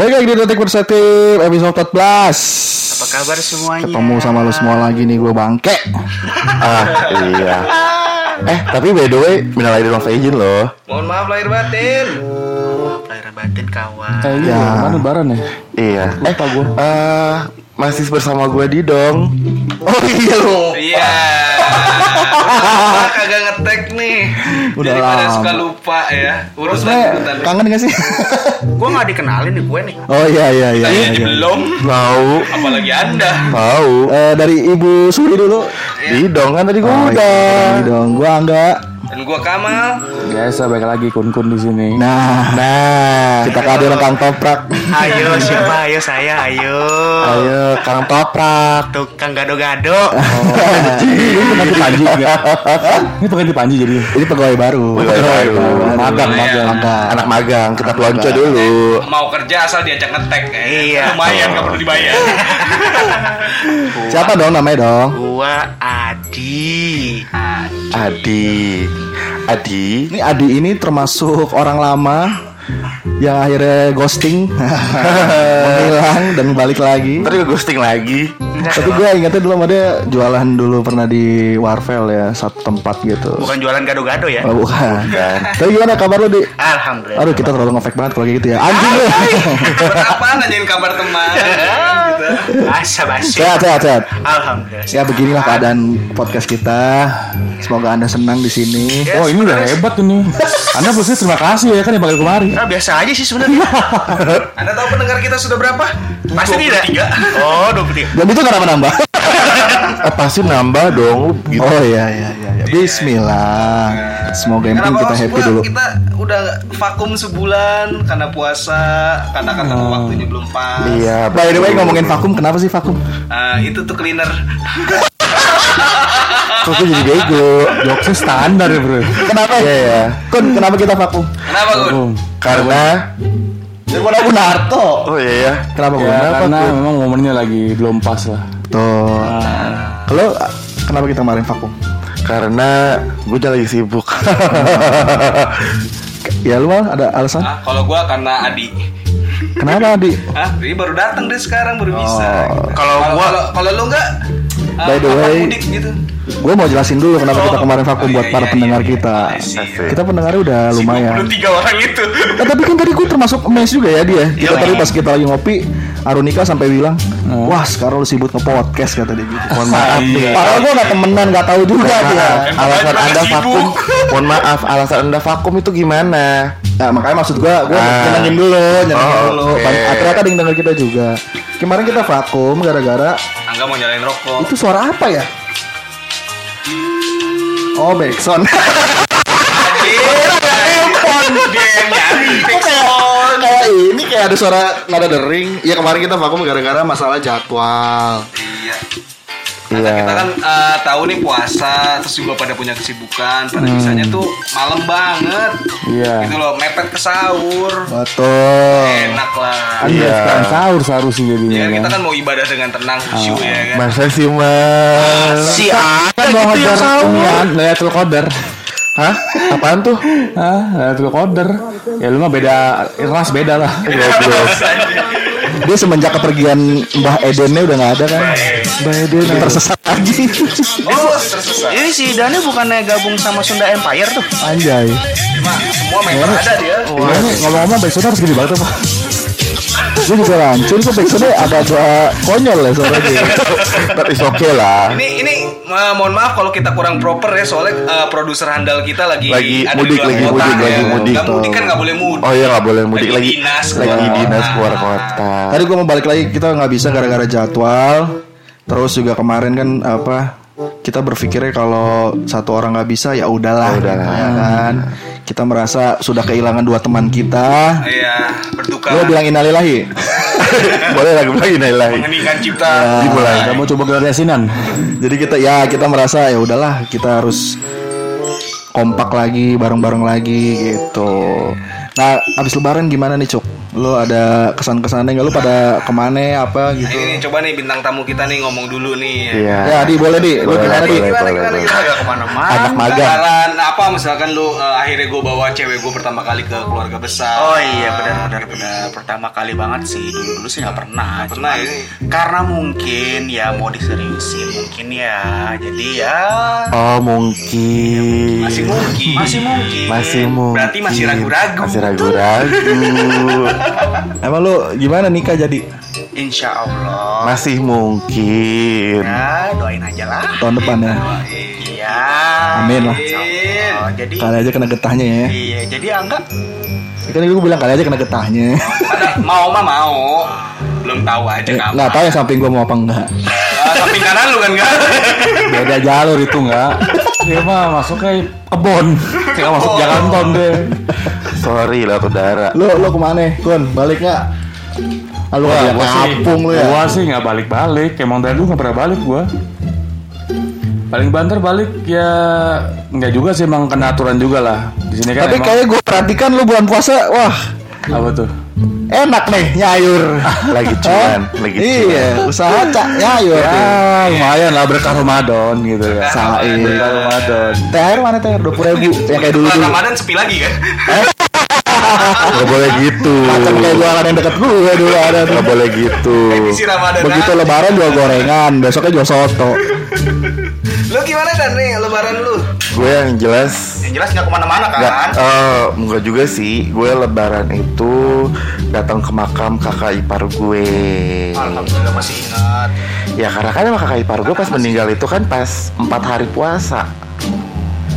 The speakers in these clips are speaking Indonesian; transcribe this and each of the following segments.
Baik lagi di Detik Perspektif episode 14 Apa kabar semuanya? Ketemu sama lu semua lagi nih gue bangke ah iya eh tapi by the way minal aidin wal faizin loh Mohon maaf lahir batin. Lahir batin kawan. Eh, Ya. iya, mana lebaran ya? iya eh gua. eh, masih bersama gue di dong Oh iya lu Iya. Lupa kagak ngetek nih. Udah Jadi pada lama. suka lupa ya. Urus lagi kangen gak sih? Gua nggak dikenalin nih gue nih. oh iya iya iya, Tadi iya, iya. belum. tahu Apalagi anda. tahu Eh, Dari Ibu Suri dulu di dong kan tadi gue Oh, udah iya, dong Gue Angga Dan gua Kamal. Biasa baik lagi kun-kun di sini. Nah nah kita kehadiran Kang Toprak Ayo siapa? Ayo saya. Ayo. ayo kang toprak Tukang gado-gado. Ini pengganti Panji enggak? Ini pengganti Panji jadi. Ini pegawai baru Pegawai baru. Magang, magang. Magang. anak magang kita pelonco dulu Mau kerja asal diajak ngetek. Iya. Lumayan nggak perlu dibayar. Siapa dong namanya dong? Gua Adi. Adi Adi Ini Adi ini termasuk orang lama yang akhirnya ghosting, menghilang dan balik lagi. gue ghosting lagi Tapi gue ingetnya dulu sama dia jualan dulu pernah di Warvel ya satu tempat gitu. Bukan jualan gado-gado ya? Oh, bukan. Tapi gimana kabar lu di? Alhamdulillah. Aduh kita terlalu ngefake banget kalau kayak gitu ya. Anjing lu. Buat apa nanyain kabar teman? gitu. Basa basi. sehat sehat sehat. Alhamdulillah. Ya beginilah keadaan podcast kita. Semoga anda senang di sini. Oh ini udah hebat ini. Anda pasti terima kasih ya kan yang panggil kemari. Nah, biasa aja sih sebenarnya. Anda tahu pendengar kita sudah berapa? Pasti tidak. Oh, 23. Dan itu kenapa nambah? eh, pasti nambah dong gitu Oh iya iya iya. iya. Bismillah. Semoga yang penting kita happy dulu. Kita udah vakum sebulan karena puasa, karena kan waktunya belum pas. iya By the way ngomongin vakum, kenapa sih vakum? Ah, itu tuh cleaner. kok gue jadi bego Jokesnya standar ya bro. Kenapa? Iya, iya. Kun, kenapa kita vakum? Kenapa? Oh. karena Daripada aku Narto. oh iya ya Kenapa Kun? Ya, Kenapa karena Kun? memang momennya lagi belum pas lah. Tuh. Kalau kenapa kita kemarin vakum? Karena gue lagi sibuk Ya lu Mal, ada alasan? Ah, kalau gua karena Adi. Kenapa Adi? Hah? Ini baru datang deh sekarang baru bisa. Oh. gitu. Kalau gua kalau kalau lu enggak ah, By the way- mudik gitu. Gue mau jelasin dulu kenapa kita kemarin vakum Oh, buat iya, para iya, pendengar iya, kita. iya, iya. Kita pendengarnya udah lumayan. 53 orang itu. Eh, tapi kan tadi gue termasuk mes juga ya dia. Kita Iya, tadi iya. pas kita lagi ngopi, Arunika sampai bilang, wah sekarang lu sibuk nge-podcast kata dia gitu. mohon maaf nih Padahal gue gak temenan, gak tahu juga dia. alasan anda vakum mohon maaf alasan anda vakum itu gimana Nah makanya maksud gue, gue Ah. nyenengin dulu, nyenengin Oh, dulu. oke. Ban- Ternyata ada yang denger kita juga. Kemarin kita vakum gara-gara Angga mau nyalain rokok. itu suara apa ya? Oh, Backson. Dia yang nyari. kayak kayak ini kayak ada suara nada dering. Ya kemarin kita vakum gara-gara masalah jadwal. Iya. Karena Iya. kita kan eh, tahu nih puasa, terus juga pada punya kesibukan, pada Hmm. bisanya tuh malam banget. Iya. Gitu loh, mepet ke sahur. Betul. Enak lah. Iya. sekarang sahur seharusnya jadinya Ya, kita kan. kan mau ibadah dengan tenang khusyuk ya kan. masa sih mas Si A Kan mau gitu yang ngejar sahur. Layatul Qadar. Hah apaan tuh Hah, Layatul Qadar. Ya lu mah beda ras beda lah. goblok Dia semenjak kepergian Mbah Edennya udah nggak ada kan? Mbah Eden tersesat lagi. Oh, tersesat. Ini si Dani bukannya gabung sama Sunda Empire tuh? Anjay. Semua member ada dia. Ngomong-ngomong backsound harus gini banget apa? Gue juga lancur kok backsoundnya agak-agak konyol ya suaranya. but is okay lah Ini ini eh, mohon maaf kalau kita kurang proper ya soalnya eh, produser handal kita lagi Lagi ada mudik, lagi kota, mudik, ya. lagi mudik. Mudik kan nggak boleh mudik. oh iya nggak boleh mudik Lagi lagi dinas lagi keluar dinas keluar kota Tadi gue mau balik lagi kita nggak bisa gara-gara jadwal. Terus juga kemarin kan apa? Kita berpikirnya kalau satu orang nggak bisa ya udahlah, Ya udahlah. ya kan. Kita merasa sudah kehilangan dua teman kita. Iya, berduka. Lo bilang innalillahi. boleh lagi lagi lagi mengeningkan cipta. dimulai Kamu coba gelar yasinan. Jadi kita ya kita merasa ya udahlah kita harus kompak lagi bareng-bareng lagi gitu. Nah abis lebaran gimana nih cuk? Lu ada kesan-kesannya nggak lu pada ke mana apa gitu? Nah, ini coba nih bintang tamu kita nih ngomong dulu nih. Iya. Ya, di boleh di. Lu Boleh, gimana di? boleh. Gimana gak ke mana-mana. Anak magang. Lebaran apa misalkan lu eh, akhirnya gue bawa cewek gue pertama kali ke keluarga besar. Oh iya benar benar benar pertama kali banget sih dulu dulu sih nggak pernah pernah Cuman ya? karena mungkin ya mau diseriusin mungkin ya jadi ya Oh mungkin. Masih mungkin. masih mungkin Masih mungkin. berarti masih ragu-ragu Masih ragu-ragu. Emang lu gimana nikah jadi insya Allah Masih mungkin. ya doain aja lah tahun depan ya? iya Amin lah. Jadi Kali aja kena getahnya ya. iya jadi enggak Kan gue bilang kali aja kena getahnya. Mau mah mau. Belum tahu aja Eh, kapan. Tahu ya samping gue mau apa enggak. Samping kanan lu kan enggak? Beda jalur itu enggak. Dia mah masuknya kebon. Kayak masuk jalan tol deh. Sorry lah saudara. Lu lu ke mana? Kun, balik nggak? Ah, lu kayak gua sih, kampung lu ya. Gua sih nggak balik-balik. Emang dari dulu nggak pernah balik gua. Paling banter balik ya nggak juga sih emang kena aturan juga lah. Di sini kan Tapi emang, kayak gue perhatikan lu bulan puasa, wah apa tuh? Enak nih nyayur. Lagi cuan, lagi cuan. Iya, usaha cak nyayur. Ya lumayan lah berkah Ramadan gitu ya. Sain. Berkah Ramadan. THR mana THR? Dua puluh ribu yang kayak dulu dulu. Ramadan sepi lagi kan? Gak boleh gitu. Macam kayak jualan yang deket gue dulu ada. Gak boleh gitu. Begitu lebaran jual gorengan, besoknya jual soto. Lu gimana dan nih lebaran lu? Gue yang jelas yang jelas nggak ke mana-mana kan eh, enggak juga sih. Gue lebaran itu datang ke makam kakak ipar gue. alhamdulillah masih ingat Ya karena kan emang kakak ipar gue pas meninggal itu kan pas empat hari puasa.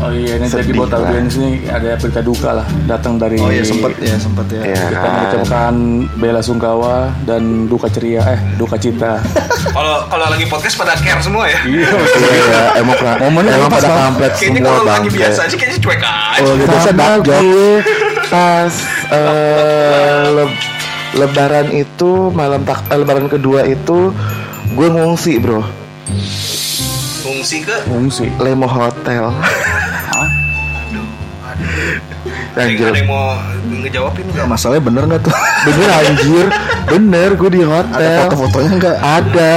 Oh iya, ini jadi buat audiens ini ada berita duka lah datang dari Oh iya sempet ya sempet ya. Ya kita kan. mengucapkan bela sungkawa dan duka ceria eh duka cita. Kalau kalau lagi podcast pada care semua ya. Iya. Iya ya, emang Momennya emang pada banget. kampret Kayaknya semua kalau lagi biasa aja kayaknya cuek aja. Oh, gitu. Biasa gue pas eh, le- lebaran itu malam tak eh, lebaran kedua itu gue ngungsi bro Fungsi ke Fungsi. Lemo Hotel ada Anjir yang mau ngejawabin enggak? Masalahnya bener nggak tuh? Bener anjir Bener gue di Ada hotel foto-fotonya nggak? Ada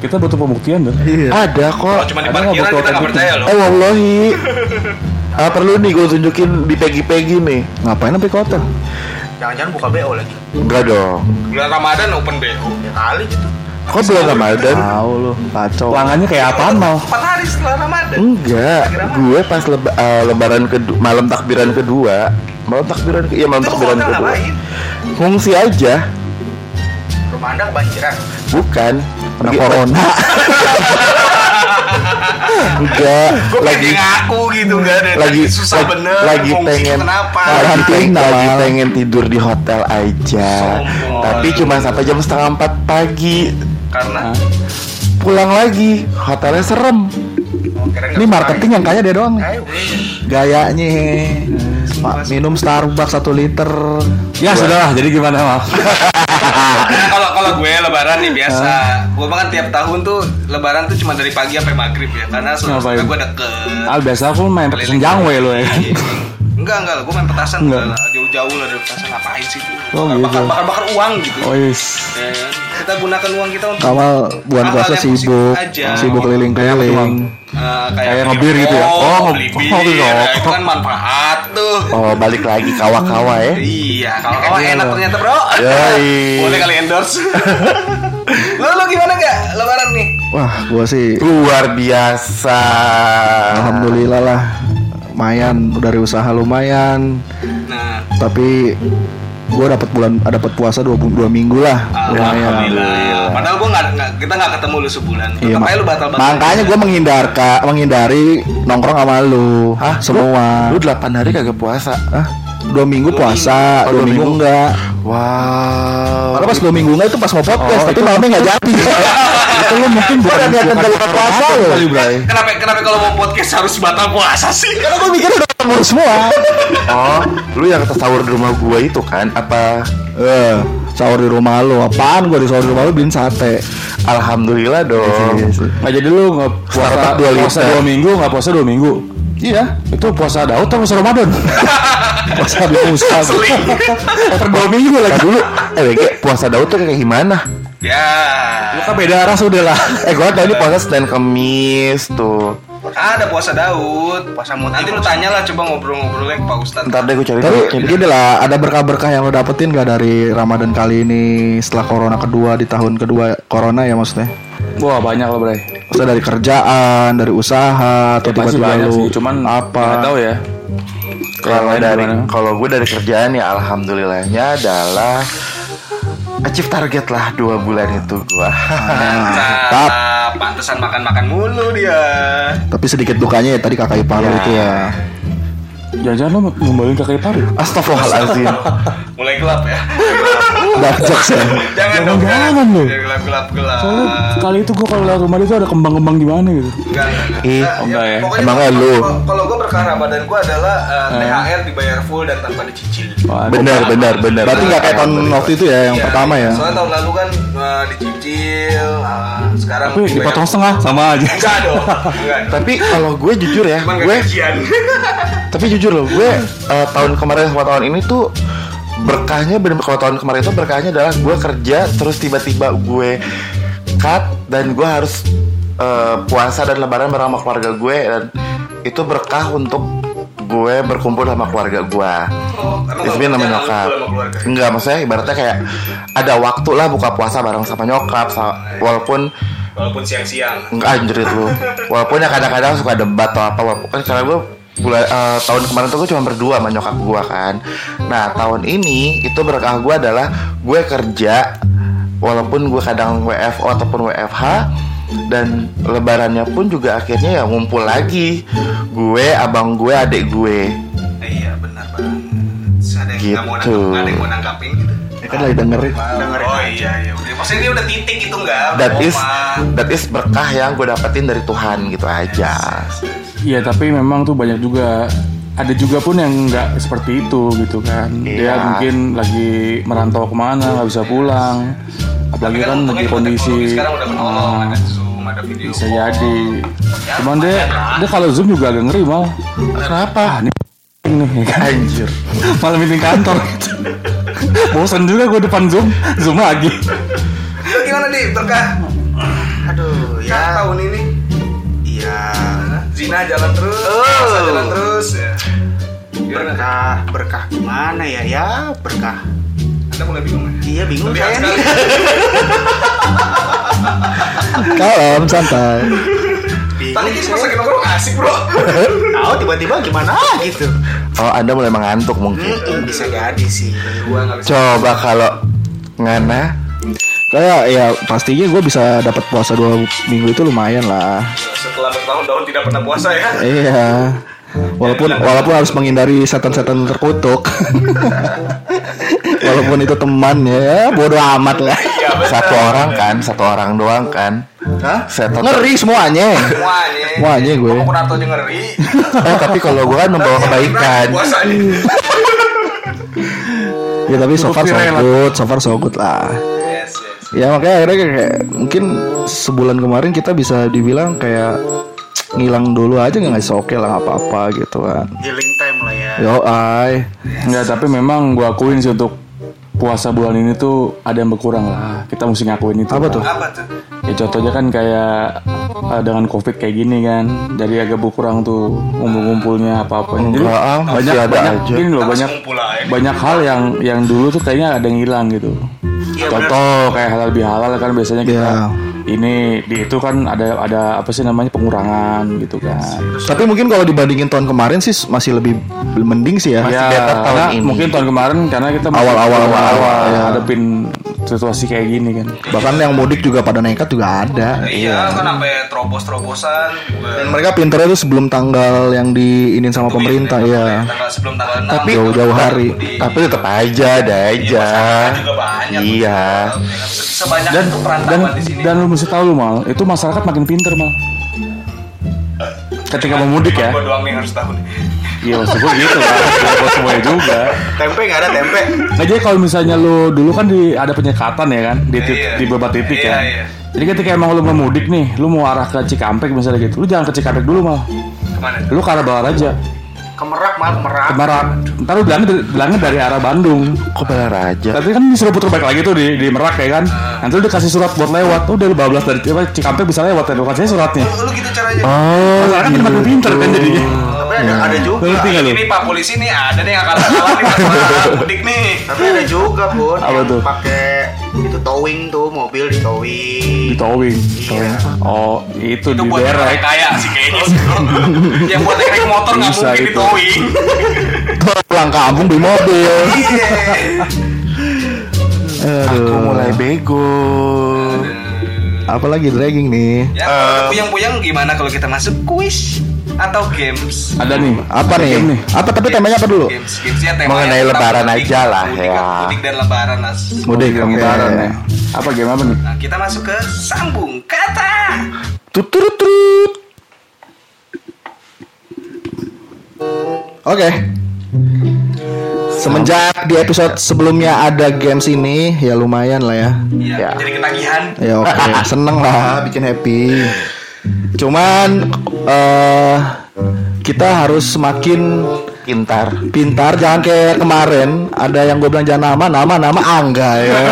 Kita butuh pembuktian kan? Iya. Ada Kalau kok cuma di Ada nggak parkiran kita nggak percaya loh. Eh wallahi Ah perlu nih gue tunjukin di pegi-pegi nih Ngapain sampai ke hotel? jangan-jangan buka BO lagi Enggak dong Bulan Ramadan open BO. ya kali gitu Kok belum Ramadan? Tahu lu, kacau. Pelanggannya kayak apaan mau? Empat hari setelah Ramadan. Enggak, gue pas leba- eh, lebaran kedua, malam takbiran kedua, malam takbiran ke, iya malam Itu takbiran kedua. Ngungsi aja, rumah anda kebanjiran bukan. Kena corona. Enggak, Gue lagi ngaku gitu enggak ada. lagi susah lagi, bener. lagi fungsi pengen kenapa? lagi, pengen, lagi Mal. pengen tidur di hotel aja Sombong. tapi cuma sampai jam setengah empat pagi Karena pulang lagi hotelnya serem oh, Ini marketing yang kaya dia doang. Gayanya. Pak, minum Starbucks satu liter. Ya sudahlah, jadi gimana mau? Nah, kalau kalau gue lebaran nih biasa. Gue makan tiap tahun tuh lebaran tuh cuma dari pagi sampai maghrib ya. Karena saudara Ngapain? gue deket. Ah biasa aku main petasan jangwe lo ya. Enggak enggak, gue main petasan Enggak. lah. Jauh-jauh lah dari petasan ngapain sih itu? Oh, bakar, gitu. bakar, bakar bakar uang gitu. Oh yes. Ya? Kita gunakan uang kita untuk Kamal bulan puasa sibuk, aja. sibuk keliling-keliling. eh, Kayak beli ngebir gitu ya? Oh, beli nge- bir, oh, beli ya, rokok. itu kan manfaat tuh. oh balik lagi kawa-kawa ya Iya, kalau kamu enak ternyata bro. Boleh kali endorse. lo lo gimana gak lebaran nih? Wah, gua sih luar biasa alhamdulillah lah. Lumayan dari usaha lumayan. Nah, Tapi gua dapat bulan dapat puasa dua, dua minggu lah. Lumayan. alhamdulillah. Padahal gua nggak kita nggak ketemu lu sebulan. Iya, Tetap mak- aja lu batal batal. makanya gue menghindar kak, menghindari nongkrong sama lu, Hah? semua. lu 8 hari kagak puasa Hah? Dua minggu puasa, Oh, dua, dua minggu, minggu. enggak. wow Karena pas dua minggu enggak itu pas mau podcast, tapi malamnya nggak jadi. Itu lu mungkin bukan Udah niatan dari puasa Bray. Kenapa kenapa kalau mau podcast harus batal puasa sih? Karena gue mikirnya udah ketemu semua. oh lu yang sahur di rumah gua itu kan apa Eh, sahur di rumah lu. Apaan gue di sahur di rumah lu beliin sate. alhamdulillah dong. Nggak jadi lu nggak puasa puasa dua minggu nggak puasa dua minggu. Iya. Itu puasa Daud atau puasa Ramadan? Puasa di Musa. Per dua minggu lagi dulu. Eh puasa Daud tuh kayak gimana? Ya. Lu kan beda ras udah lah. Eh gua tau ini puasa Senin Kemis tuh. Ada puasa Daud, puasa Mut. Nanti lu tanya lah coba ngobrol-ngobrolnya ke Pak Ustadz. Ntar deh gue cari Tapi gini lah, ada berkah-berkah yang lo dapetin gak dari Ramadan kali ini setelah corona kedua di tahun kedua corona ya maksudnya? Wah banyak loh Bray. Maksudnya dari kerjaan, dari usaha, atau Ya, tiba-tiba lu sih, cuman apa? nggak tahu ya. Kalau dari kalau gue dari kerjaan ya alhamdulillahnya adalah achieve target lah dua bulan itu gua. Mantap. Nah, pantesan makan-makan mulu dia. Tapi sedikit dukanya ya tadi kakak ipar lo itu ya. Jangan-jangan lo ngembaliin kakak ipar ya? Astagfirullahaladzim. Mulai gelap ya. Dark jokes ya. Jangan dong. Jangan lu. Jangan gelap gelap gelap. Soalnya kali itu gue kalau lewat rumah dia tuh ada kembang-kembang di mana gitu. Enggak, enggak, enggak. Ih, Nah, enggak ya. pokoknya Emangnya lu? kalau- gue berkah Ramadan gue adalah uh, THR dibayar full dan tanpa dicicil. Wah, benar benar benar. Berarti nggak kayak tahun waktu itu ya yang Iya, pertama ya. Soalnya tahun lalu kan uh, dicicil, uh, sekarang Tapi dipotong setengah sama aja. Enggak dong. Tapi kalau gue jujur ya, gue tapi jujur loh, gue eh, tahun kemarin sama tahun ini tuh berkahnya bener kalau tahun kemarin itu berkahnya adalah gue kerja terus tiba-tiba gue cut dan gue harus eh, puasa dan lebaran bareng sama keluarga gue dan itu berkah untuk gue berkumpul sama keluarga gue. Oh, kalau namanya nyokap. Enggak, maksudnya ibaratnya kayak ada waktu lah buka puasa bareng sama nyokap, walaupun Walaupun siang-siang. Enggak anjrit lu Walaupun ya kadang-kadang suka debat atau apa walaupun, kan Karena gue bulan eh, tahun kemarin tuh gue cuma berdua sama nyokap gue kan Nah tahun ini itu berkah gue adalah Gue kerja Walaupun gue kadang WFO ataupun WFH Dan lebarannya pun juga akhirnya ya ngumpul lagi Gue, abang gue, adik gue iya benar banget. Ada yang nggak mau Gitu. nangkap, ada yang mau gitu. Ya kan lagi dengerin. Dengerin oh iya iya udah. Maksudnya dia udah titik itu enggak? That is, that is berkah yang gue dapetin dari Tuhan gitu aja Iya tapi memang tuh banyak juga ada juga pun yang nggak seperti itu gitu kan dia Iya. mungkin lagi merantau ke mana nggak bisa pulang apalagi kan untungnya lagi kondisi sekarang udah menolong, ah, ada Zoom, ada video bisa call. jadi Ya, cuman dia lah. dia kalau zoom juga agak ngeri mal Kenapa? ah ini nih ya kan? Anjir malah meeting kantor gitu. bosan juga gue depan zoom zoom lagi Lu gimana nih berkah? Aduh, Ya ya. tahun ini. Zina jalan terus, Oh. jalan terus ya. Berkah, berkah gimana ya? Ya, berkah. Anda mulai bingung ya? Iya bingung Terlihat saya. Kalem santai. Tadi kita pas lagi nongkrong asik bro. Tahu tiba-tiba gimana gitu. Oh anda mulai mengantuk mungkin Mm-mm, bisa jadi sih. Gua bisa. Coba kalau Ngana Kayak ya pastinya gue bisa dapat puasa dua minggu itu lumayan lah. Setelah bertahun-tahun tidak pernah puasa ya. Iya. Walaupun walaupun harus menghindari setan-setan terkutuk. walaupun itu teman ya, bodoh amat lah. Iya. Satu orang kan Satu orang doang kan Hah? Setan Ngeri semuanya. Semuanya. Semuanya gue. Ngeri. Eh tapi kalau gue kan membawa kebaikan. Ya tapi so far so good, so far so good lah. Yes yes. Ya makanya akhirnya kayak, kayak mungkin sebulan kemarin kita bisa dibilang kayak ngilang dulu aja nggak ngasih oke lah apa-apa gitu kan. Healing time lah ya. Yo ay, Nggak, tapi memang gue akuin sih untuk puasa bulan ini tuh ada yang berkurang lah. Kita mesti ngakuin itu. Apa Pak. tuh? Apa tuh? Ya contohnya kan kayak eh, dengan covid kayak gini kan, jadi agak berkurang tuh ngumpul-ngumpulnya apa-apa. Jadi Enggak, ah, masih banyak ada banyak aja. gini loh banyak banyak hal yang yang dulu tuh kayaknya ada yang hilang gitu. Contoh kayak halal bihalal kan biasanya kita Iya. Ini di itu kan ada ada apa sih namanya pengurangan gitu kan. tapi mungkin kalau dibandingin tahun kemarin sih masih lebih mending sih ya. Masih Ya, better tahun karena ini. mungkin tahun kemarin karena kita Awal-awal, awal-awal ya. hadapin situasi kayak gini kan. Bahkan yang mudik juga pada nekat juga ada. Iya kan sampai terobos-terobosan. Dan mereka pinternya tuh sebelum tanggal yang diinin sama pemerintah ya. Tanggal sebelum tanggal 6 Tapi jauh-jauh hari. Tapi tetap aja ada aja Masyarakat juga banyak. Iya Sebanyak Dan itu dan perantauan di sini. dan lu mesti tahu lu mal, itu masyarakat makin pinter mal. Ketika mau mudik ya, Gua doang nih harus tahu nih. iya maksud gue gitu lah, buat semuanya juga. Tempe nggak ada tempe. Nah jadi kalau misalnya lu dulu kan di ada penyekatan ya kan di, tit- Iya. di beberapa titik Iya, kan. iya. Jadi ketika emang lu mau mudik nih, lu mau arah ke Cikampek misalnya gitu, lu jangan ke Cikampek dulu mal, Ke mana? lu ke arah Bawar aja. Kemerak mal kemerak. Merak. Ntar lu bilangnya, bilangnya dari arah Bandung. Kok Balaraja? Tapi kan disuruh putar balik lagi tuh di, di Merak ya kan. Nanti lu dikasih surat buat lewat. Udah lu bablas dari apa, Cikampek bisa lewat ya. Lu kasih suratnya. Lu, lu gitu caranya. Oh, Masalah kan makin pinter kan jadinya. Tapi ada ada juga. Ini Pak polisi nih ada nih yang akan salah nih mudik nih. Tapi ada juga pun Apa yang tuh? pakai itu towing tuh mobil di towing. Di towing. Iya. Oh, itu, Itu di buat derek. kaya sih kayaknya yang buat naik motor nggak Bisa mungkin itu. di towing. Pulang kampung beli mobil. aku mulai bego. Apalagi dragging nih. Ya, kalau puyang-puyang gimana kalau kita masuk kuis atau games? Ada nih. Apa Ada nih? game Apa tapi temanya apa dulu? Games, gamesnya temanya Mengenai lebaran mudik, aja lah, mudik, ya. Mudik dan lebaran mas. Mudik, oke. lebaran ya. Apa game apa nih? Nah, kita masuk ke sambung kata. Tuturut. Oke. Semenjak di episode sebelumnya ada games ini, ya lumayan lah ya. Ya, Ya. jadi ketagihan. Ya oke, seneng lah, bikin happy. Cuman eh kita harus semakin Pintar. pintar, jangan kayak kemarin ada yang gue bilang jangan nama, nama nama Angga ya.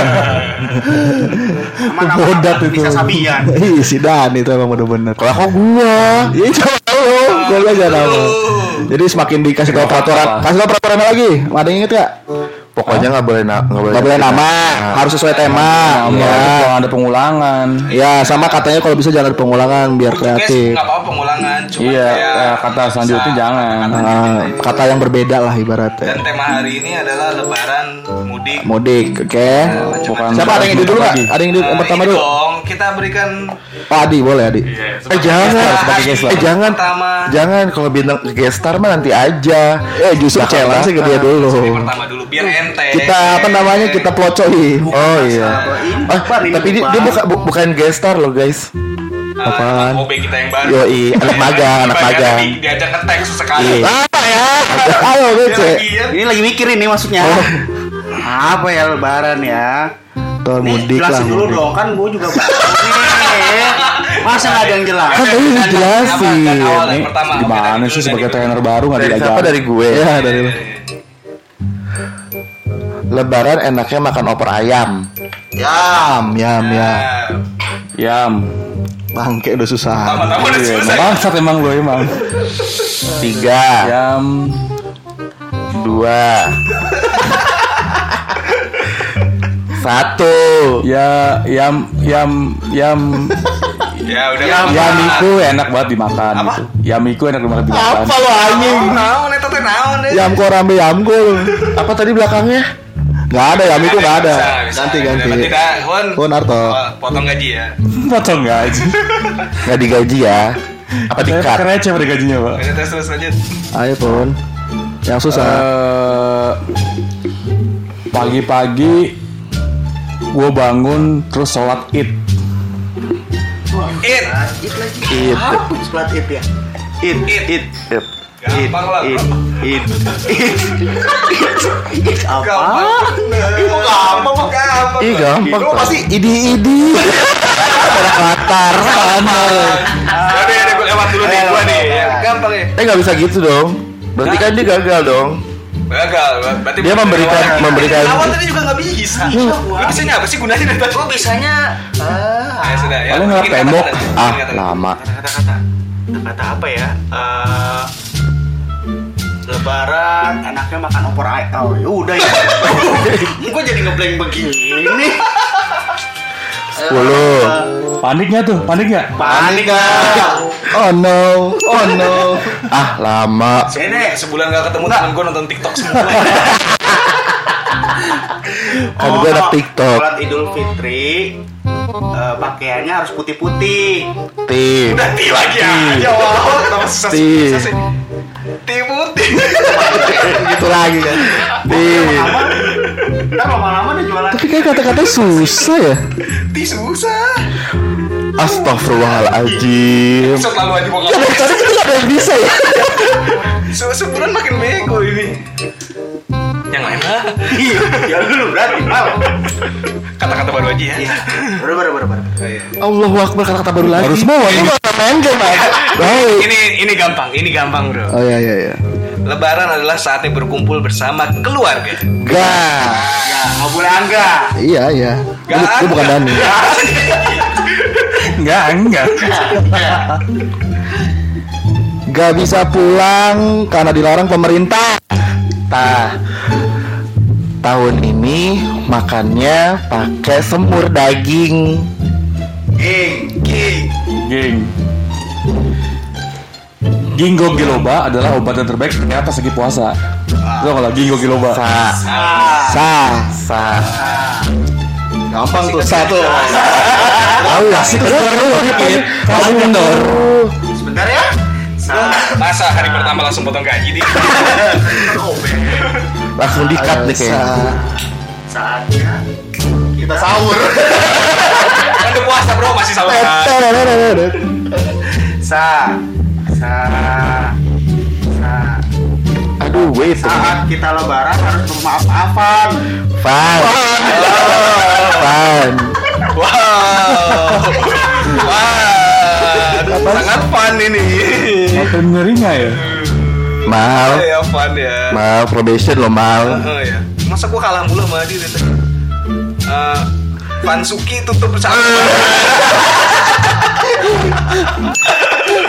Bodat itu. bisa Sabian. Ih, si Dan itu emang bener-bener. Kalau kok gua? Iya coba lu, gue bilang jangan nama. Jadi semakin dikasih tahu peraturan, kasih tahu peraturannya lagi. Ada yang inget gak? Pokoknya nggak boleh na- nggak boleh. Gak boleh nama, harus sesuai tema. Nama, Ya. kalau ada pengulangan. Ya, sama katanya kalau bisa jangan ada pengulangan biar kreatif. nggak apa-apa pengulangan. Cuma Iya, kayak ya, kata selanjutnya jangan. kata-kata Nah, itu. kata yang berbeda lah ibaratnya. Dan tema hari ini adalah lebaran mudik. Mudik, oke. Bukan Siapa ada yang ide dulu nggak? lagi. Ada yang Nah, pertama dulu? dong, kita berikan Oh, Adi boleh Adi. Eh jangan, sebagai guest star. eh jangan, Pertama. jangan kalau bintang guest star mah nanti aja. Eh justru challenge ke dia dulu. Ini pertama dulu biar ente. Kita apa namanya kita pelocoki. Oh iya. Oh, ini tapi dia, dia buka, bu- bukan guest star loh guys. Ah, apaan? OB kita yang baru. Yoi, anak magang, anak magang. di- Diajak ke teks sekali. Iya. Apa ya? Ayo ya. Ini lagi mikir ini maksudnya. Apa ya lebaran ya? Ini mudik lah. dulu mudik. dong kan gue juga. Masa nggak ada yang jelas? Kan tadi udah jelasin. Apa, kan Ini. Oke, gimana sih sebagai trainer baru nggak Dari diajar? siapa dari gue? Ya dari lu. Lebaran enaknya makan opor ayam. Yam, yam, Nah, yam. Yam. Bangke udah susah. Iya, bangsat emang lo emang. Tiga, Yam. dua, satu. Ya, yam, yam, yam. Ya udah. Ya, Yam itu enak banget dimakan Apa? gitu. Yam itu enak banget dimakan. Apa lo anjing? Naon eta teh naon deh. Yam kok rambe yam kok. Apa tadi belakangnya? Gak ada yam itu gak ada. Bisa, bisa. Ganti ganti. Tidak, Won. Won, Arto. Oh, Potong gaji ya. Potong gaji. Nggak digaji ya? Apa di cut? Receh pada gajinya pak. Oke, Terus terus lanjut. Ayo pun. Yang susah. Eh, pagi-pagi gue bangun terus sholat id It. It lagi. It. Apa selat it ya? Gampang lah. It, bro. it, it. It apa? Itu gampang, gampang. Ih gampang. Lu pasti idi-idi. Latar sama. Jadi ada gue lewat dulu nih gua nih. Ya, Gampang ya. Eh nggak bisa gitu dong. Berarti kan dia gagal dong. Gagal. Berarti Dia memberikan memberikan. Awal tadi juga nggak bisa. Lu bisanya apa sih gunanya dari tadi? Gue bisanya ah, Ya sudah ya. Paling ngelap Bikin tembok. kata-kata. Ah kata-kata. lama. kata-kata kata apa ya? Eh, lebaran enaknya makan opor ayam. Oh, ya udah ya. Gue jadi ngeblank begini. Sepuluh. paniknya tuh paniknya Panik gak? Oh no. Oh no. Ah lama. Ini sebulan gak ketemu temen gue nonton TikTok semua. Kan gue anak TikTok. Sholat Idul Fitri eh, pakaiannya harus putih-putih. Tim. Udah ti lagi aja. Ti. sih? Susah sih. Ti putih. gitu lagi kan. Lama-lama, ntar lama-lama dia jualan. Tapi kayak kata-katanya susah ya. Ti susah. Astagfirullahaladzim. Episode lalu aja mau Ya ngomong. dari tadi kita gak ada yang bisa ya. Se- Sebulan makin bego ini. Yang lain lah. Iya, ya lu berarti mal. Kata-kata baru aja ya. Iya, baru baru baru baru. Allahu Akbar kata-kata baru lagi. Harus semua Ini main game Mas. Baik. Ini ini gampang, ini gampang bro. Oh iya iya iya. Lebaran adalah saatnya berkumpul bersama keluarga. Gak. Ya, nggak boleh angga. Iya iya. Gak lu bukan. Dani. Enggak, enggak. Gak bisa pulang karena dilarang pemerintah. Tah tahun ini makannya pakai semur daging. Ging. Ging. Ginkgo biloba adalah obat yang terbaik ternyata pas lagi puasa. Lo kalau ginkgo biloba. Sa Sah. sa Gampang tuh satu. Tahu asik dikit. Kamu kendor. Sebentar ya. Sa. Masa hari pertama langsung potong gaji di? langsung dikat nih kayaknya. Saatnya kita sahur. Kan puasa bro masih sama. Sa. Sa. Sa. Aduh, wait. Saat kita lebaran harus bermaaf-maafan. Fan. Fan. Wow. Wah, sangat fun ini. Apa ngerinya ya? Mal. Ya fun ya. Mal probation lo mal. Ya. Masa gua kalah mulu sama dia dari tadi? Eh, Fansuki tutup satu.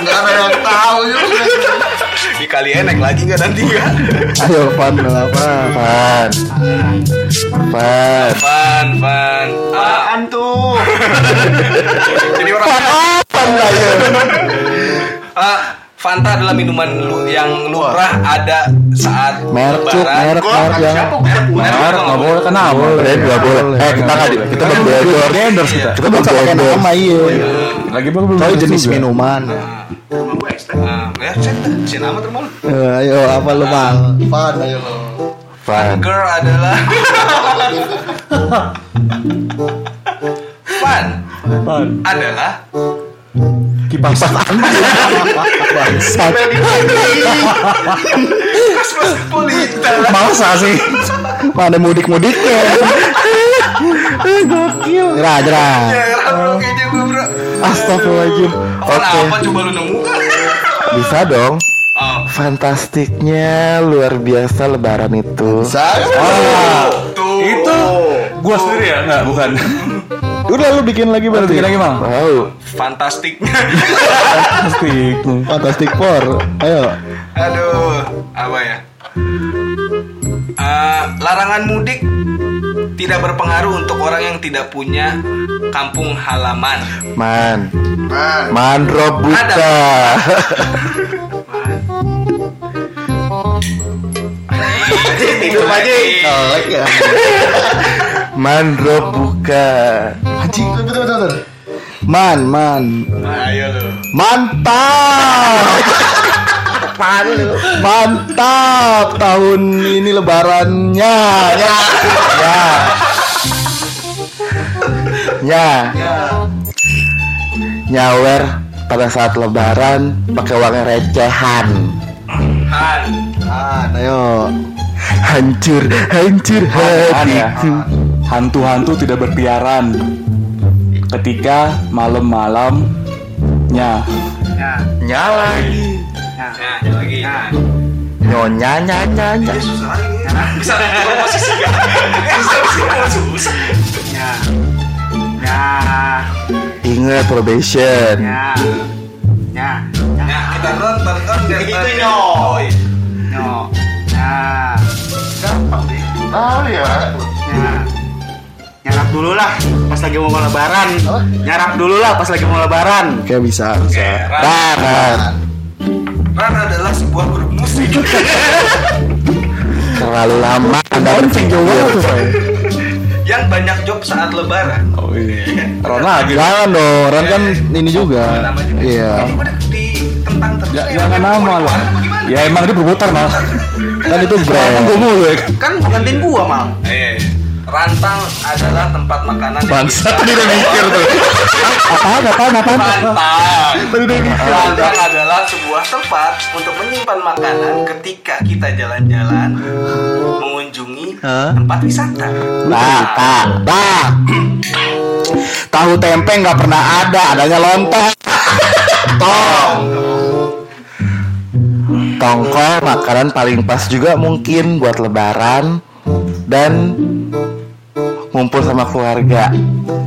Ada yang tahu juga. Dikali enek lagi nggak nanti ya? Ayo Van apa? Fan. Fan. Fun, fun. Ah, Apaan tuh? jadi orang Ah, Fanta adalah minuman lu yang lumrah ada saat Merek cuk, lebaran. merek merek yang. Merek nggak boleh kan nama. Brand nggak boleh. Eh kita nggak kita berbedor. Endorse kita. Kita pakai berbedor. nama iya. Lagi belum belum Tahu jenis minuman. Rumah gua ekstra. Ah, ya, cek dah. Si nama termal. Eh, Ayo apa lu Bang? Van ayo lo. Fan. Girl adalah Apaan? adalah Kipas. Bangsat. Cosmopolitan. Masa sih? Mana mudik-mudiknya? Gokil. Jerah, jerah. Astagfirullahaladzim. Apaan apa coba lu nemu? Bisa dong. Oh, Fantastiknya luar biasa lebaran itu. Ah, tuh. itu gua sendiri ya? Enggak, bukan. Udah lu bikin lagi Berarti berarti. lagi, Mang. Wow. Fantastiknya. Pasti. Fantastic Four. Ayo. Aduh, apa ya? Eh, larangan mudik tidak berpengaruh untuk orang yang tidak punya kampung halaman. Man. Man. Man Rob buka. Tidur aja. Nolek ya. Man Rob buka. Anjing, betul betul betul. Man, man. Ayo lu. Mantap. Mantap tahun ini lebarannya. Ya. Ya. Ya. Nyawer pada saat lebaran pakai uang recehan. Han. Man, ayo. Hancur, hancur ya? hatiku. Hantu-hantu tidak berkeliaran ketika malam-malamnya. Ya. Nyala. Ya. Nah, lagi. Ya. Nyonya nya nya nya. Susah lagi. Bisa posisi gak? Bisa bisa susah. Ya. Ya. Ingat probation. Ya. Ya. Nah, kita nonton kan Gitu, Nyo. Nyo. Ya. Gampang deh. Oh ya. Ya. Nyarap dulu lah pas lagi mau lebaran. Nyarap dulu lah pas lagi mau lebaran. Kayak bisa. Oke, Ran. Ran. Ran adalah sebuah grup musik. Terlalu lama Anda berpikir. yang banyak job saat lebaran. Oh iya. Ron lagi. Jangan dong, Ran kan ini juga. Juga. Iya. Ini di tentang terus. Ya, ya, jangan mau nama lah. apa? Ya emang dia berputar malah. Kan itu Kan brand. mulu ya. Kan gantiin gua mal. Eh, rantang adalah tempat makanan bisa- tadi udah mikir tuh. Apaan, apaan, apaan? Rantang. Rantang adalah sebuah tempat untuk menyimpan makanan ketika kita jalan-jalan mengunjungi Hah? tempat wisata. Tak, tak. Tahu tempe nggak pernah ada, adanya lontong. Tong. tongkol makanan paling pas juga mungkin buat lebaran dan ngumpul sama keluarga.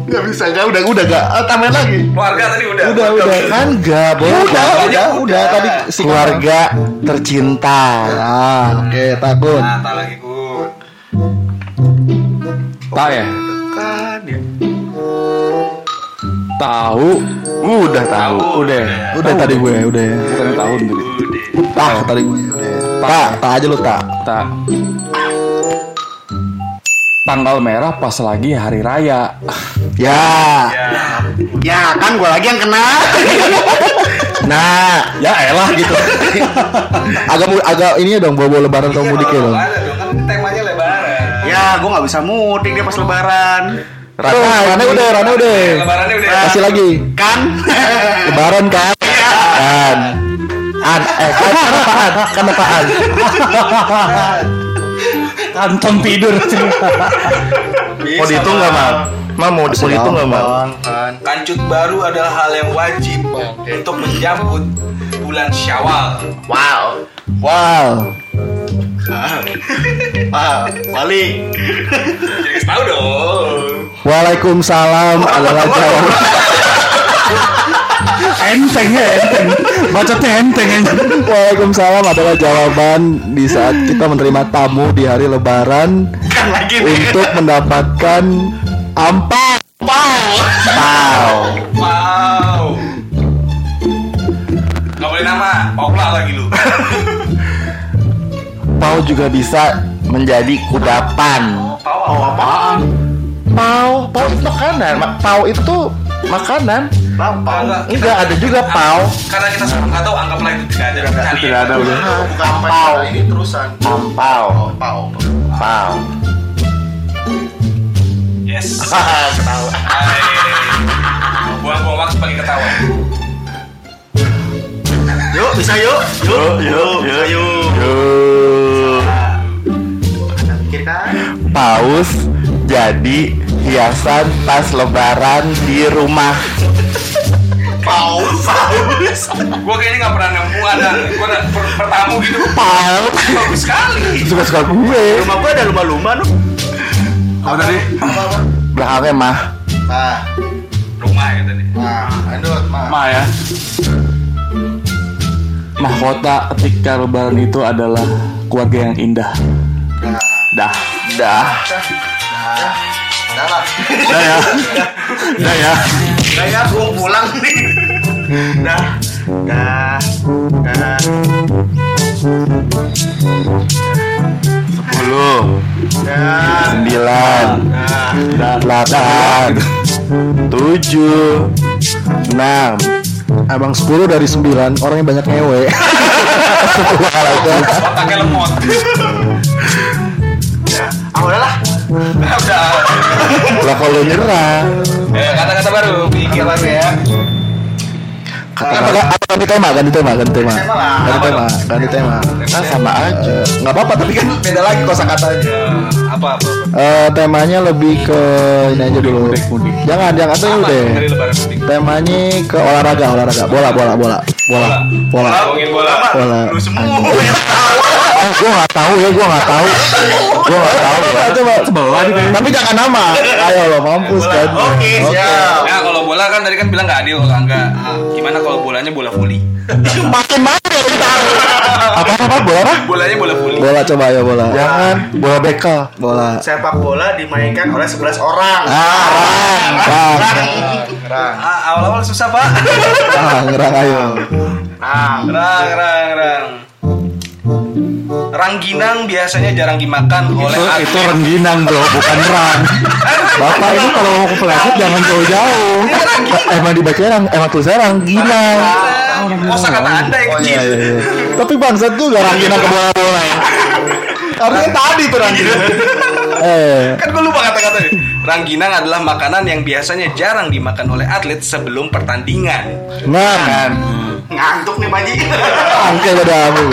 Gak bisa gak udah udah gak ah, tambahin lagi. Keluarga tadi udah. Udah, udah. Kan gak boleh. Udah, udah, udah. Tadi si keluarga tercinta. Ah, oke, takut. Nah, tak lagi Kun. Tak ya? Kan ya. Tahu. Udah tahu. Udah. Udah tadi gue, udah. Bukan tahun tadi. Tak tadi gue, udah. Tak, tak aja lu tak. Tak. Tanggal merah pas lagi hari raya. Ya. Ya kan gue lagi yang kena. Nah, ya elah gitu. agak agak ini ya dong bawa-bawa lebaran atau mudik ya dong. Kan temanya lebaran. Ya gue nggak bisa mudik dia pas lebaran. Tuh, Rane udah, Rane udah. Lebarannya udah. Kasih lagi. Kan? Lebaran kan? Kan. An, eh, kan, kan apaan? Kan apaan? Kantong tidur. Mau dihitung nggak mal? Mal mau, mau dihitung nggak mal? Kancut baru adalah hal yang wajib untuk menyambut bulan Syawal. Wow. Wow. Wow. Balik. Jadi tahu dong. Waalaikumsalam adalah jawaban. Enteng ya enteng. Bacotnya enteng aja. Waalaikumsalam adalah jawaban di saat kita menerima tamu di hari Lebaran Kan lagi nih. untuk mendapatkan ampau. Pau. Wow. Gak boleh nama, Paula lagi lu. Pau juga bisa menjadi kudapan. Pau apaan? Pau, pau itu makanan. Ma- Pau itu makanan. Enggak, Enggak ada juga pau. Karena kita semua nggak tahu, anggaplah itu tidak ada. Cari Tidak ada udah. Bukan pau. Ini terusan. Ampau. Pau. Pau. Yes. Ketawa. Buang-buang waktu pakai ketawa. Yuk bisa yuk. Yuk. Yuk. Yuk. Yuk. Kan? Paus jadi hiasan pas lebaran di rumah. Pau. Paus. Gue kayaknya nggak pernah nemu ada. Gue ada per- pertamu gitu. Paus. Bagus sekali. Suka-suka gue. Rumah gue ada lumba-lumba tuh. Apa tadi? Belakangnya mah. Nah. Rumah ya tadi. Nah. Lanjut. Nah. Ma ya. Mahkota ketika lebaran itu adalah keluarga yang indah. Dah. Dah. Dah lah. Dah ya. Dah ya. Udah ya, gue pulang nih. Dah. Dah. Dah. Sepuluh. Sembilan. Dah. Delapan. Tujuh. Enam. Abang 10 dari 9 orangnya banyak ngewe. Otaknya lemot. Ah udahlah. Udah. Lah kalau nyerah. Eh, kata-kata baru. Baru ya. apa, apa ganti tema, ganti tema, ganti tema. Ganti tema, ganti tema. Kan sama aja. Nggak apa-apa tapi kan beda lagi kosakatanya. Apa apa? Eh temanya lebih ke ini aja dulu. Jangan, jangan tuh mudik? Temanya ke olahraga, olahraga, bola, bola, bola, bola, bola. Ngomongin bola. Bola. Lu semua. Oh, gue nggak tahu ya, gue nggak tahu. Gue nggak tahu. Ya. Coba sebelah Tapi jangan nama. Ayo lo mampus kan. Oke, siap. Ya kalau bola kan tadi kan bilang nggak adil kalau enggak. Gimana kalau bolanya bola voli? Makin mana ya ntar? Apa apa bola apa? Bolanya bola voli. Bola coba ayo bola. Jangan bola bekel. Bola. Sepak bola dimainkan oleh 11 orang. Ah, rang, rang, Ah, awal-awal susah pak. rang, rang, ayo. Nah, Rang, rang, rang. Rangginang biasanya jarang dimakan oleh Itu, atlet. itu rengginang bro, bukan rang. Bapak ini kalau mau ke peleset jangan jauh-jauh. Emang dibaca rang, emang tulisannya ranggina. Kosa kata anda yang Oh kecil. iya, iya, iya. Tapi bangsat tuh gak ranggina ke bola-bola ya. Artinya tadi tuh ranggina. Eh, Kan gue lupa kata-katanya. Rangginang adalah makanan yang biasanya jarang dimakan oleh atlet sebelum pertandingan. ngan. ngantuk nih Maji. Angke udah aku.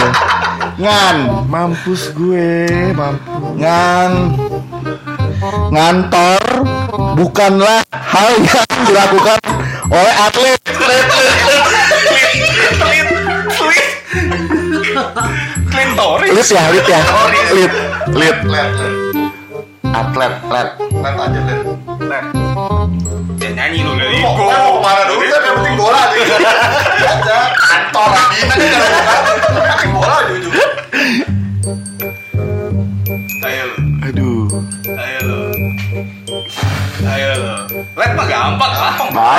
Ngan. Mampus gue, mampus. Ngan. Ngantor bukanlah hal yang dilakukan oleh atlet. Lit ya, lit ya. Lit, lit. Atlet, let. Let aja, let. Ya nyanyi lu dari Kok ke mana dulu kan yang penting bola nih. Aja kantor lagi kan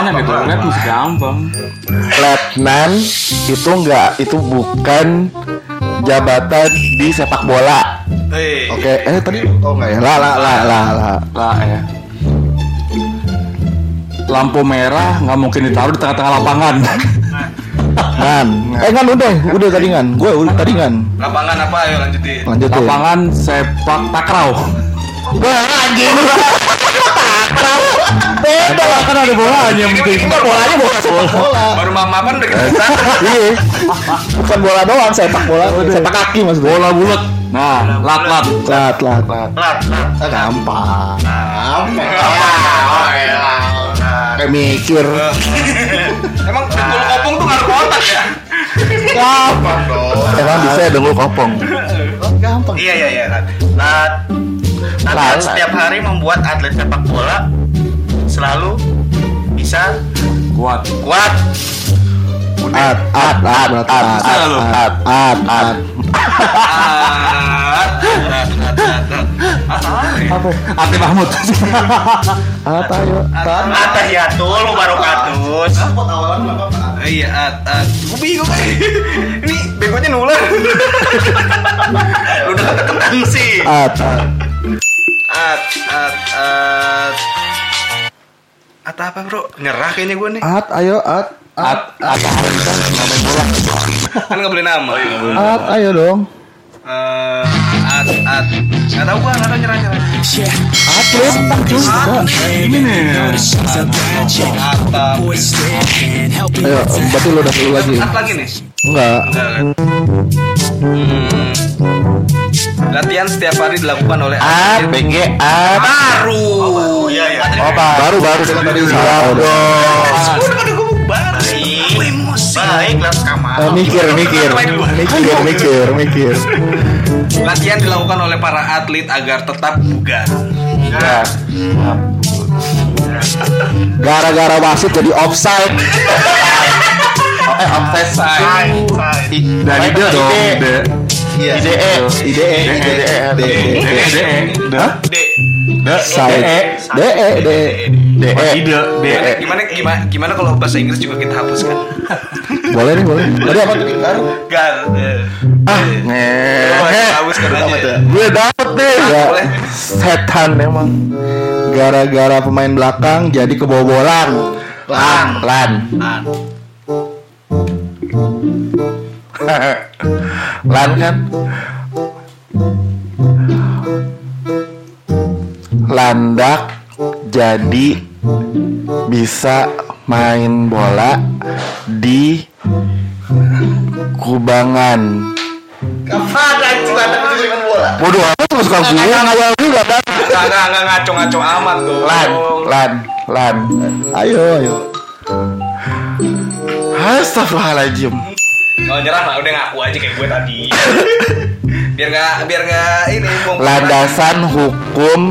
gampang. Itu, lihat masih gampang. Letnan itu enggak itu bukan jabatan di sepak bola. Hei. Oke, eh tadi oh enggak ya? Lah lah lah lah lah. Lah ya. Lampu merah nggak mungkin ditaruh di tengah-tengah lapangan. Ngan. Eh ngan udah, udah tadi ngan. Gue udah tadi ngan. Lapangan apa? Ayo lanjutin. Lanjut ya. lapangan sepak takraw. Wah, anjing. Beda lah kan ada bolanya mungkin. Bolanya bola sepak bola. Baru mamapan udah kita. Iya. Bukan bola doang, sepak bola, sepak kaki maksudnya. Bola bulat. Nah, lat lat. Lat, lat, lat. Lat, Gampang. Kayak mikir. Emang dengkul kopong tuh ngaruh otak ya? Gampang dong. Emang bisa ya dengkul kopong. Gampang. Iya iya iya. Lat. Lat. Lat Lat. setiap hari membuat atlet sepak bola selalu bisa Kuat. kuat. At, at, at, at, at, at, at, at. Ah, Apa? Ati Mahmud. At, ayo. Atahiyatul mubarakatus. Iya, at, at. Gue bingung eh. Ini begonya nular. Lu udah ketekan sih. At, at. At, at, at. At apa bro? Nyerah kayaknya gue nih. At, ayo, at. At at Kan nggak boleh nama. At, ayo dong. Eh, at, at. Nggak tahu gua, nggak tahu nyerah nyerah. Atlet, juga. ini nih. Ayo, berarti lu udah dulu lagi. At lagi nih. Enggak. Enggak kan? Hmm. Latihan setiap hari dilakukan oleh At, BG, at. baru. Oh iya iya. Oh, baru, baru. Tadi salah dong. Baik. Baik lah kamar. Eh, mikir, mikir, mikir, mikir, mikir. Latihan dilakukan oleh para atlet agar tetap bugar. Ya. Gara-gara wasit jadi offside. Eh, offside. Dari dia dong. De. Iya. IDE, IDE, IDE, De. De. De. Dek, Side. DE, DE, DE. Ide. De. gimana gimana gimana kalau bahasa Inggris juga kita hapuskan? Boleh nih, boleh. Tadi apa tadi? Gar. eh. Ah, ngehe. hapuskan aja. Gue dapet deh. Ya, setan emang. Gara-gara pemain belakang jadi kebobolan. Lan, lan. lan kan? Landak jadi bisa main bola di Kubangan. Bodoh apa tuh suka gue ngawal juga kan? Nggak nggak nggak ngaco-ngaco amat tuh. Lan, lan, lan. Ayo, ayo. Astagfirullahaladzim. Kalau nyerah mah udah ngaku aja kayak gue tadi. biar nggak biar nggak ini Landasan hukum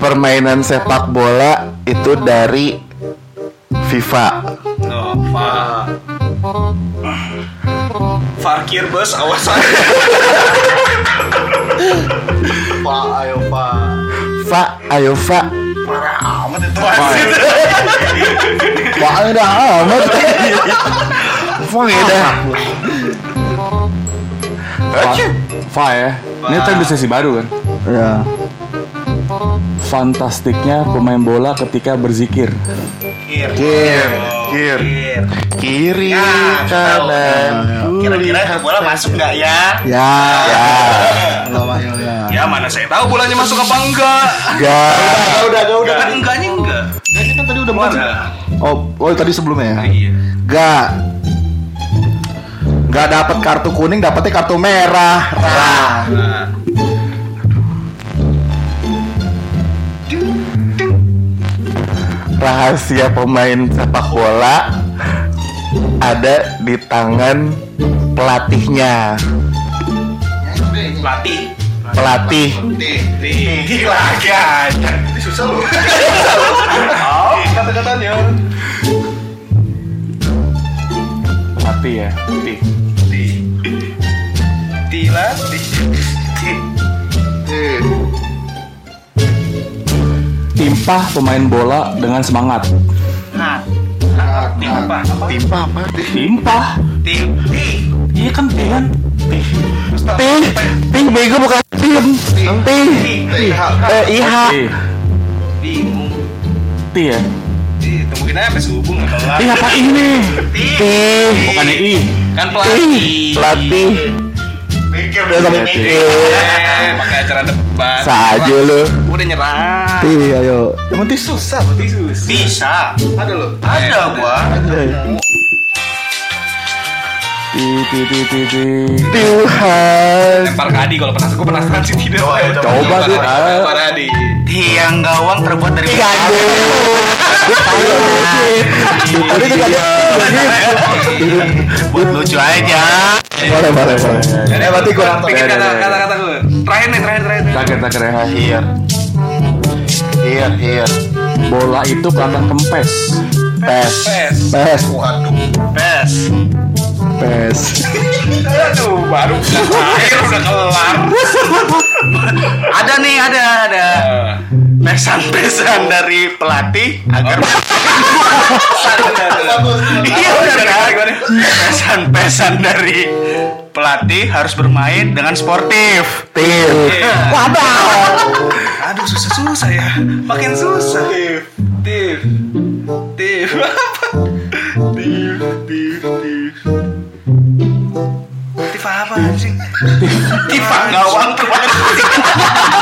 permainan sepak bola itu dari FIFA. No, Pak. Fakir bos, awas aja. Pak, ayo Pak. Pak, ayo Pak. Amat itu udah amat. Pak, udah. Fa ya. Ini kan di sesi baru kan. Ya. Fantastiknya pemain bola ketika berzikir. Kir. Kir, kir, Kir. kiri, Ya, kanan. Kira-kira itu bola masuk nggak ya? Ya, ya. Ya mana saya tahu bolanya masuk apa enggak. Gak. Udah, udah, udah. Kan enggaknya enggak. Ini kan tadi udah Mana? Oh, oh tadi sebelumnya ya? Iya. Gak. Gak dapat kartu kuning, dapetnya kartu merah. Rah. Nah, Rahasia pemain sepak bola ada di tangan pelatihnya Pelatih. pelatih Tinggi lagi aja. Susah lu. Oh, kata-katanya. Pelatih ya. Pelatih. Dilatih. Timpah pemain bola dengan semangat. Nah, Timpa. timpa apa Timpah. Tim. Iya kan T kan? Tih, tih bego bukan tim. Tih. Eh, iha. T. Bingung. T ya. Itu mungkin aja sampai subuh nggak kelar. Ih apa ini? Tih. Bukannya I. Kan Tih. pelatih. Pelatih. Mikir Udah sampai mikir. Eh, pakai acara debat. Saja lu. Udah nyerah. Tih, ayo. Emang susah. Tisus. Bisa. Ada lo. Ada gua. Ti ti ti ti ti. Tuhan. Lempar ke Adi kalau penasaran. Gua penasaran sih tidak. Coba. Adi, Lempar Adi. tiang gawang terbuat dari Tadi juga ada. buat lucu aja. Boleh, boleh, boleh. Eh, berarti gua- Pikir kata kata kata gue. Terakhir nih, terakhir terakhir. Terakhir terakhir ya. Here. Here, here. Bola itu kelihatan kempes. Pes. Pes. Pes, Pes. pes. Aduh, baru terakhir udah kelar. Ada nih, ada, ada. Pesan-pesan dari pelatih agar Iya benar kan? Pesan-pesan dari pelatih harus bermain dengan sportif. Tim. Aduh, susah-susah ya. Makin susah. Tif. Tif. Tif. Tif, tif, tif. Tif apa anjing?